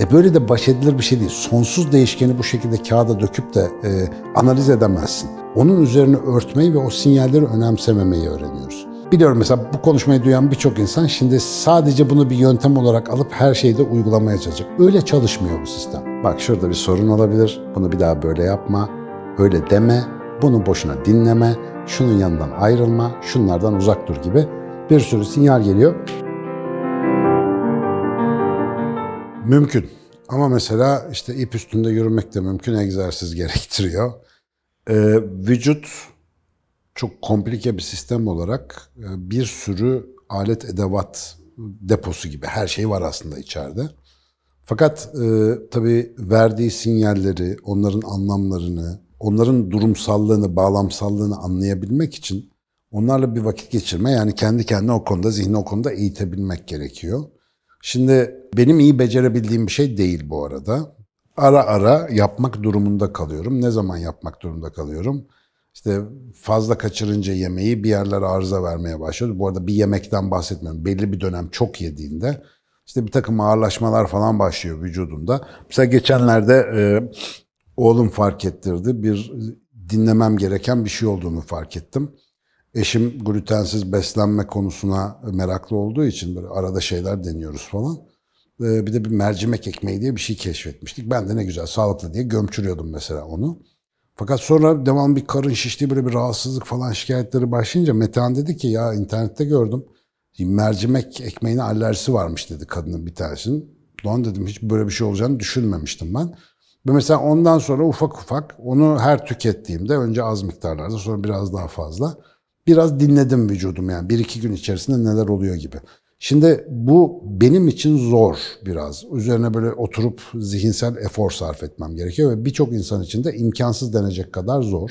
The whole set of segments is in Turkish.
E böyle de baş edilir bir şey değil. Sonsuz değişkeni bu şekilde kağıda döküp de e, analiz edemezsin. Onun üzerine örtmeyi ve o sinyalleri önemsememeyi öğreniyoruz. Biliyorum mesela bu konuşmayı duyan birçok insan şimdi sadece bunu bir yöntem olarak alıp her şeyde uygulamaya çalışacak. Öyle çalışmıyor bu sistem. Bak şurada bir sorun olabilir. Bunu bir daha böyle yapma. Öyle deme. Bunu boşuna dinleme. Şunun yanından ayrılma. Şunlardan uzak dur gibi bir sürü sinyal geliyor. Mümkün. Ama mesela işte ip üstünde yürümek de mümkün egzersiz gerektiriyor. Ee, vücut çok komplike bir sistem olarak e, bir sürü alet edevat deposu gibi her şey var aslında içeride. Fakat e, tabii verdiği sinyalleri, onların anlamlarını, onların durumsallığını, bağlamsallığını anlayabilmek için onlarla bir vakit geçirme yani kendi kendine o konuda, zihni o konuda eğitebilmek gerekiyor. Şimdi benim iyi becerebildiğim bir şey değil bu arada. Ara ara yapmak durumunda kalıyorum. Ne zaman yapmak durumunda kalıyorum? İşte fazla kaçırınca yemeği bir yerler arıza vermeye başlıyor. Bu arada bir yemekten bahsetmiyorum. Belli bir dönem çok yediğinde işte bir takım ağırlaşmalar falan başlıyor vücudunda. Mesela geçenlerde e, oğlum fark ettirdi. Bir dinlemem gereken bir şey olduğunu fark ettim. Eşim glutensiz beslenme konusuna meraklı olduğu için böyle arada şeyler deniyoruz falan. Ee, bir de bir mercimek ekmeği diye bir şey keşfetmiştik. Ben de ne güzel sağlıklı diye gömçürüyordum mesela onu. Fakat sonra devam bir karın şiştiği böyle bir rahatsızlık falan şikayetleri başlayınca Metehan dedi ki ya internette gördüm. Mercimek ekmeğine alerjisi varmış dedi kadının bir tanesinin. Doğan dedim hiç böyle bir şey olacağını düşünmemiştim ben. Ve mesela ondan sonra ufak ufak onu her tükettiğimde önce az miktarlarda sonra biraz daha fazla biraz dinledim vücudum yani bir iki gün içerisinde neler oluyor gibi. Şimdi bu benim için zor biraz. Üzerine böyle oturup zihinsel efor sarf etmem gerekiyor ve birçok insan için de imkansız denecek kadar zor.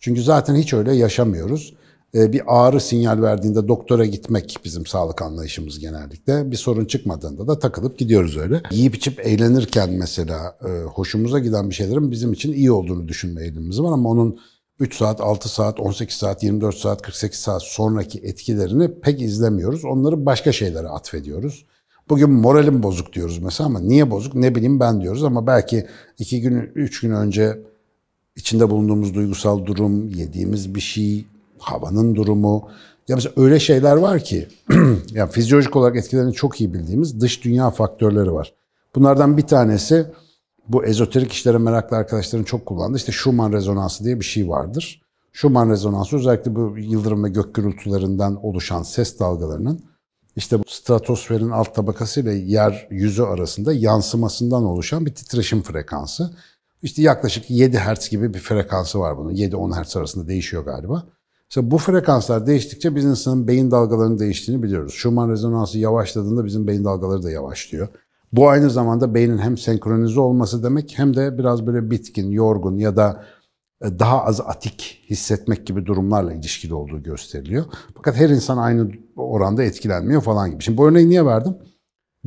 Çünkü zaten hiç öyle yaşamıyoruz. Ee, bir ağrı sinyal verdiğinde doktora gitmek bizim sağlık anlayışımız genellikle. Bir sorun çıkmadığında da takılıp gidiyoruz öyle. Yiyip içip eğlenirken mesela e, hoşumuza giden bir şeylerin bizim için iyi olduğunu düşünme eğilimimiz var ama onun 3 saat, 6 saat, 18 saat, 24 saat, 48 saat sonraki etkilerini pek izlemiyoruz. Onları başka şeylere atfediyoruz. Bugün moralim bozuk diyoruz mesela ama niye bozuk ne bileyim ben diyoruz ama belki 2 gün, 3 gün önce içinde bulunduğumuz duygusal durum, yediğimiz bir şey, havanın durumu. Ya mesela öyle şeyler var ki, yani fizyolojik olarak etkilerini çok iyi bildiğimiz dış dünya faktörleri var. Bunlardan bir tanesi bu ezoterik işlere meraklı arkadaşların çok kullandığı işte Schumann rezonansı diye bir şey vardır. Schumann rezonansı özellikle bu yıldırım ve gök gürültülerinden oluşan ses dalgalarının işte bu stratosferin alt tabakası ile yer yüzü arasında yansımasından oluşan bir titreşim frekansı. İşte yaklaşık 7 Hz gibi bir frekansı var bunun. 7-10 Hz arasında değişiyor galiba. İşte bu frekanslar değiştikçe biz insanın beyin dalgalarının değiştiğini biliyoruz. Schumann rezonansı yavaşladığında bizim beyin dalgaları da yavaşlıyor. Bu aynı zamanda beynin hem senkronize olması demek hem de biraz böyle bitkin, yorgun ya da e, daha az atik hissetmek gibi durumlarla ilişkili olduğu gösteriliyor. Fakat her insan aynı oranda etkilenmiyor falan gibi. Şimdi bu örneği niye verdim?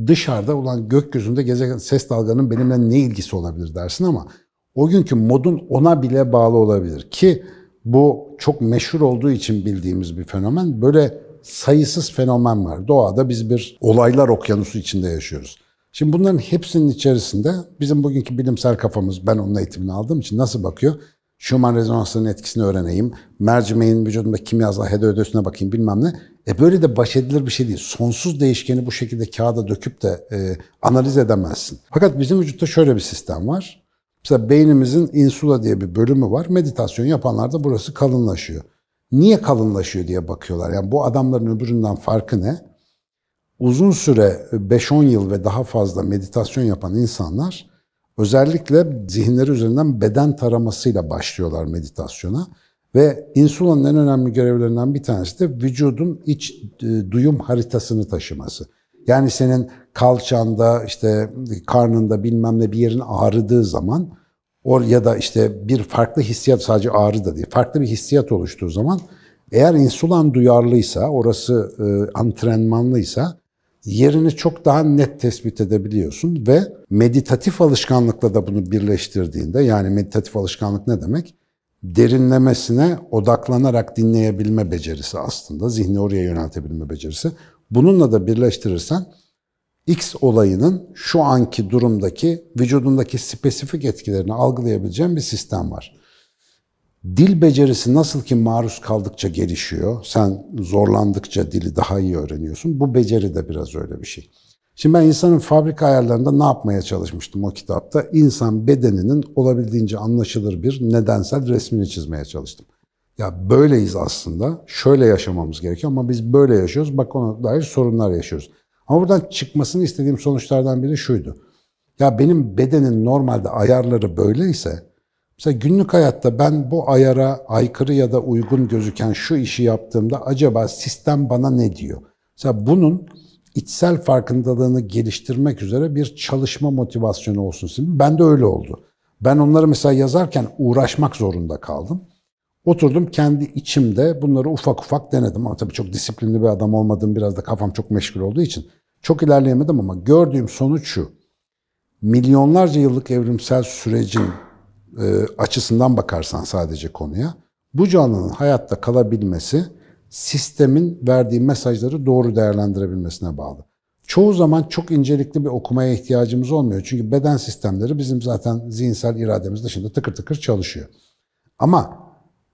Dışarıda olan gökyüzünde gezegen ses dalganın benimle ne ilgisi olabilir dersin ama o günkü modun ona bile bağlı olabilir ki bu çok meşhur olduğu için bildiğimiz bir fenomen. Böyle sayısız fenomen var. Doğada biz bir olaylar okyanusu içinde yaşıyoruz. Şimdi bunların hepsinin içerisinde bizim bugünkü bilimsel kafamız, ben onun eğitimini aldığım için nasıl bakıyor? Schumann rezonansının etkisini öğreneyim, mercimeğin vücudundaki kimyasal HDÖD'süne bakayım bilmem ne. E böyle de baş edilir bir şey değil. Sonsuz değişkeni bu şekilde kağıda döküp de e, analiz edemezsin. Fakat bizim vücutta şöyle bir sistem var. Mesela beynimizin insula diye bir bölümü var. Meditasyon yapanlarda burası kalınlaşıyor. Niye kalınlaşıyor diye bakıyorlar. Yani bu adamların öbüründen farkı ne? Uzun süre 5-10 yıl ve daha fazla meditasyon yapan insanlar özellikle zihinleri üzerinden beden taramasıyla başlıyorlar meditasyona. Ve insulanın en önemli görevlerinden bir tanesi de vücudun iç e, duyum haritasını taşıması. Yani senin kalçanda, işte karnında bilmem ne bir yerin ağrıdığı zaman or ya da işte bir farklı hissiyat sadece ağrı da değil, farklı bir hissiyat oluştuğu zaman eğer insulan duyarlıysa, orası e, antrenmanlıysa yerini çok daha net tespit edebiliyorsun ve meditatif alışkanlıkla da bunu birleştirdiğinde yani meditatif alışkanlık ne demek? Derinlemesine odaklanarak dinleyebilme becerisi aslında. Zihni oraya yöneltebilme becerisi. Bununla da birleştirirsen X olayının şu anki durumdaki vücudundaki spesifik etkilerini algılayabileceğim bir sistem var. Dil becerisi nasıl ki maruz kaldıkça gelişiyor, sen zorlandıkça dili daha iyi öğreniyorsun. Bu beceri de biraz öyle bir şey. Şimdi ben insanın fabrika ayarlarında ne yapmaya çalışmıştım o kitapta? İnsan bedeninin olabildiğince anlaşılır bir nedensel resmini çizmeye çalıştım. Ya böyleyiz aslında, şöyle yaşamamız gerekiyor ama biz böyle yaşıyoruz, bak ona dair sorunlar yaşıyoruz. Ama buradan çıkmasını istediğim sonuçlardan biri şuydu. Ya benim bedenin normalde ayarları böyleyse, mesela günlük hayatta ben bu ayara aykırı ya da uygun gözüken şu işi yaptığımda acaba sistem bana ne diyor? Mesela bunun içsel farkındalığını geliştirmek üzere bir çalışma motivasyonu olsun. Şimdi ben de öyle oldu. Ben onları mesela yazarken uğraşmak zorunda kaldım. Oturdum kendi içimde bunları ufak ufak denedim. Ama tabii çok disiplinli bir adam olmadığım biraz da kafam çok meşgul olduğu için çok ilerleyemedim ama gördüğüm sonuç şu. Milyonlarca yıllık evrimsel sürecin e, açısından bakarsan sadece konuya, bu canlının hayatta kalabilmesi sistemin verdiği mesajları doğru değerlendirebilmesine bağlı. Çoğu zaman çok incelikli bir okumaya ihtiyacımız olmuyor. Çünkü beden sistemleri bizim zaten zihinsel irademiz dışında tıkır tıkır çalışıyor. Ama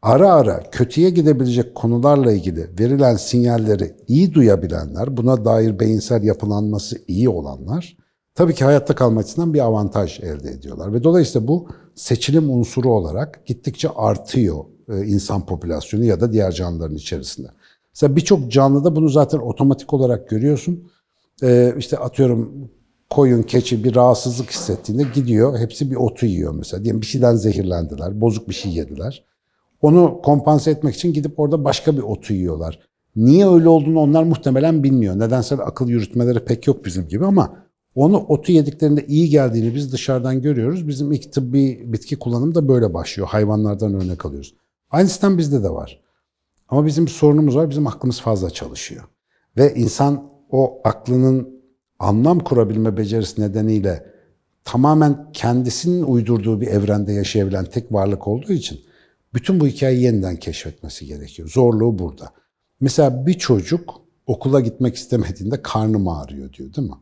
ara ara kötüye gidebilecek konularla ilgili verilen sinyalleri iyi duyabilenler, buna dair beyinsel yapılanması iyi olanlar tabii ki hayatta kalma açısından bir avantaj elde ediyorlar. Ve dolayısıyla bu seçilim unsuru olarak gittikçe artıyor e, insan popülasyonu ya da diğer canlıların içerisinde. Mesela birçok canlıda bunu zaten otomatik olarak görüyorsun. Ee, işte atıyorum koyun, keçi bir rahatsızlık hissettiğinde gidiyor. Hepsi bir otu yiyor mesela. Diyelim bir şeyden zehirlendiler, bozuk bir şey yediler. Onu kompanse etmek için gidip orada başka bir otu yiyorlar. Niye öyle olduğunu onlar muhtemelen bilmiyor. Nedensel akıl yürütmeleri pek yok bizim gibi ama onu otu yediklerinde iyi geldiğini biz dışarıdan görüyoruz. Bizim ilk tıbbi bitki kullanımı da böyle başlıyor. Hayvanlardan örnek alıyoruz. Aynı sistem bizde de var. Ama bizim bir sorunumuz var. Bizim aklımız fazla çalışıyor. Ve insan o aklının anlam kurabilme becerisi nedeniyle tamamen kendisinin uydurduğu bir evrende yaşayabilen tek varlık olduğu için bütün bu hikayeyi yeniden keşfetmesi gerekiyor. Zorluğu burada. Mesela bir çocuk okula gitmek istemediğinde karnım ağrıyor diyor değil mi?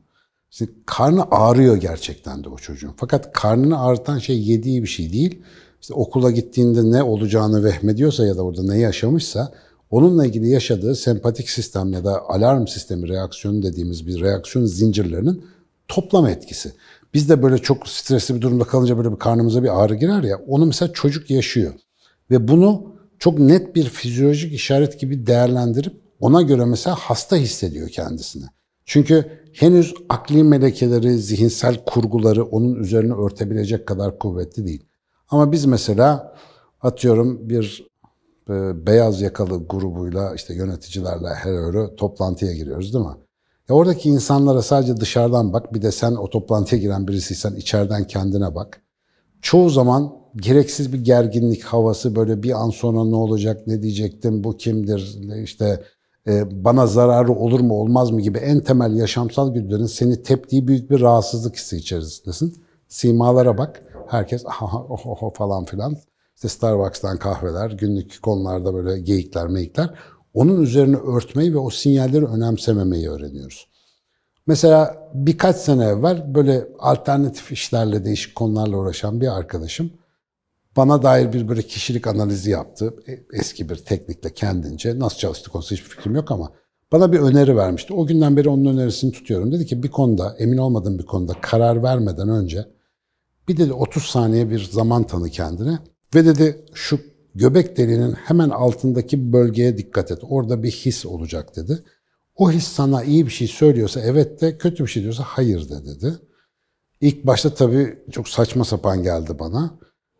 İşte karnı ağrıyor gerçekten de o çocuğun. Fakat karnını ağrıtan şey yediği bir şey değil işte okula gittiğinde ne olacağını vehmediyorsa ya da orada ne yaşamışsa onunla ilgili yaşadığı sempatik sistem ya da alarm sistemi reaksiyonu dediğimiz bir reaksiyon zincirlerinin toplam etkisi. Biz de böyle çok stresli bir durumda kalınca böyle bir karnımıza bir ağrı girer ya onu mesela çocuk yaşıyor. Ve bunu çok net bir fizyolojik işaret gibi değerlendirip ona göre mesela hasta hissediyor kendisini. Çünkü henüz akli melekeleri, zihinsel kurguları onun üzerine örtebilecek kadar kuvvetli değil. Ama biz mesela atıyorum bir e, beyaz yakalı grubuyla işte yöneticilerle her öğre toplantıya giriyoruz değil mi? Ya oradaki insanlara sadece dışarıdan bak bir de sen o toplantıya giren birisiysen içeriden kendine bak. Çoğu zaman gereksiz bir gerginlik havası böyle bir an sonra ne olacak, ne diyecektim, bu kimdir, işte bana zararı olur mu olmaz mı gibi en temel yaşamsal güdülerin seni teptiği büyük bir rahatsızlık hissi içerisindesin. Simalara bak. Herkes aha oh, oh, oh falan filan. İşte Starbucks'tan kahveler, günlük konularda böyle geyikler, meyikler. Onun üzerine örtmeyi ve o sinyalleri önemsememeyi öğreniyoruz. Mesela birkaç sene evvel böyle alternatif işlerle, değişik konularla uğraşan bir arkadaşım bana dair bir böyle kişilik analizi yaptı. E, eski bir teknikle kendince. Nasıl çalıştı konusu hiçbir fikrim yok ama bana bir öneri vermişti. O günden beri onun önerisini tutuyorum. Dedi ki bir konuda, emin olmadığım bir konuda karar vermeden önce bir dedi 30 saniye bir zaman tanı kendine ve dedi şu göbek deliğinin hemen altındaki bölgeye dikkat et. Orada bir his olacak dedi. O his sana iyi bir şey söylüyorsa evet de, kötü bir şey diyorsa hayır de dedi. İlk başta tabii çok saçma sapan geldi bana.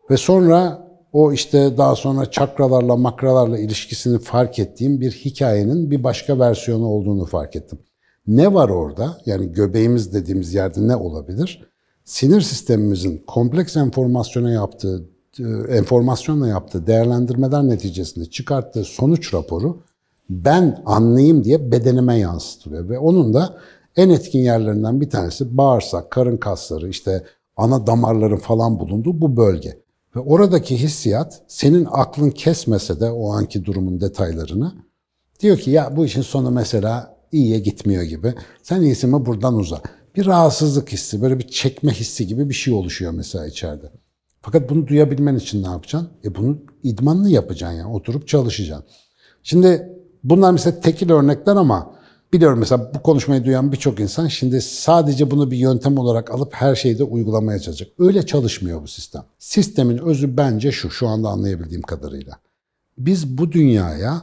Ve sonra o işte daha sonra çakralarla makralarla ilişkisini fark ettiğim bir hikayenin bir başka versiyonu olduğunu fark ettim. Ne var orada? Yani göbeğimiz dediğimiz yerde ne olabilir? sinir sistemimizin kompleks enformasyona yaptığı, e, enformasyonla yaptığı değerlendirmeler neticesinde çıkarttığı sonuç raporu ben anlayayım diye bedenime yansıtılıyor. Ve onun da en etkin yerlerinden bir tanesi bağırsak, karın kasları, işte ana damarların falan bulunduğu bu bölge. Ve oradaki hissiyat senin aklın kesmese de o anki durumun detaylarını diyor ki ya bu işin sonu mesela iyiye gitmiyor gibi. Sen iyisi mi buradan uza. bir rahatsızlık hissi, böyle bir çekme hissi gibi bir şey oluşuyor mesela içeride. Fakat bunu duyabilmen için ne yapacaksın? E bunu idmanlı yapacaksın yani. Oturup çalışacaksın. Şimdi bunlar mesela tekil örnekler ama biliyorum mesela bu konuşmayı duyan birçok insan şimdi sadece bunu bir yöntem olarak alıp her şeyde uygulamaya çalışacak. Öyle çalışmıyor bu sistem. Sistemin özü bence şu, şu anda anlayabildiğim kadarıyla. Biz bu dünyaya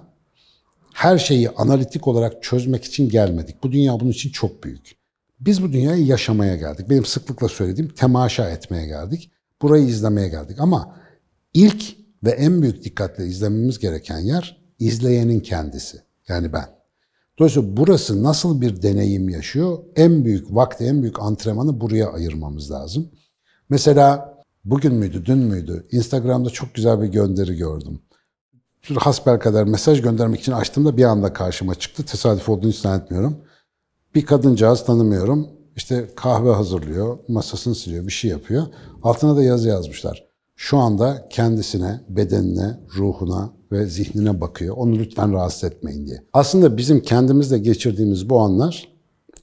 her şeyi analitik olarak çözmek için gelmedik. Bu dünya bunun için çok büyük. Biz bu dünyayı yaşamaya geldik. Benim sıklıkla söylediğim temaşa etmeye geldik. Burayı izlemeye geldik. Ama ilk ve en büyük dikkatle izlememiz gereken yer izleyenin kendisi. Yani ben. Dolayısıyla burası nasıl bir deneyim yaşıyor? En büyük vakti, en büyük antrenmanı buraya ayırmamız lazım. Mesela bugün müydü, dün müydü? Instagram'da çok güzel bir gönderi gördüm. Hasbel kadar mesaj göndermek için açtığımda bir anda karşıma çıktı. Tesadüf olduğunu hiç zannetmiyorum. Bir kadıncağız tanımıyorum. İşte kahve hazırlıyor, masasını siliyor, bir şey yapıyor. Altına da yazı yazmışlar. Şu anda kendisine, bedenine, ruhuna ve zihnine bakıyor. Onu lütfen rahatsız etmeyin diye. Aslında bizim kendimizle geçirdiğimiz bu anlar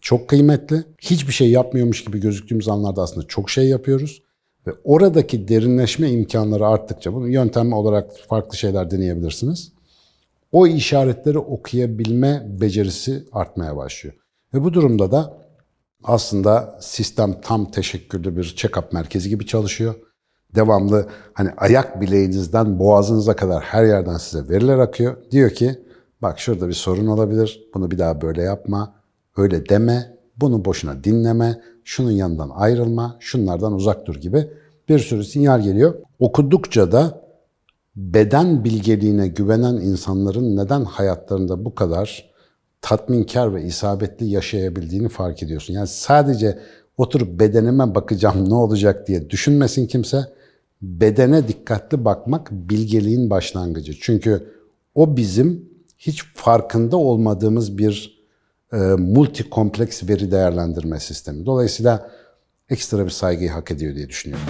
çok kıymetli. Hiçbir şey yapmıyormuş gibi gözüktüğümüz anlarda aslında çok şey yapıyoruz. Ve oradaki derinleşme imkanları arttıkça, bunu yöntem olarak farklı şeyler deneyebilirsiniz. O işaretleri okuyabilme becerisi artmaya başlıyor. Ve bu durumda da aslında sistem tam teşekküllü bir check-up merkezi gibi çalışıyor. Devamlı hani ayak bileğinizden boğazınıza kadar her yerden size veriler akıyor. Diyor ki bak şurada bir sorun olabilir. Bunu bir daha böyle yapma. Öyle deme. Bunu boşuna dinleme. Şunun yanından ayrılma. Şunlardan uzak dur gibi bir sürü sinyal geliyor. Okudukça da beden bilgeliğine güvenen insanların neden hayatlarında bu kadar tatminkar ve isabetli yaşayabildiğini fark ediyorsun. Yani sadece oturup bedenime bakacağım ne olacak diye düşünmesin kimse. Bedene dikkatli bakmak bilgeliğin başlangıcı. Çünkü o bizim hiç farkında olmadığımız bir e, multi kompleks veri değerlendirme sistemi. Dolayısıyla ekstra bir saygıyı hak ediyor diye düşünüyorum.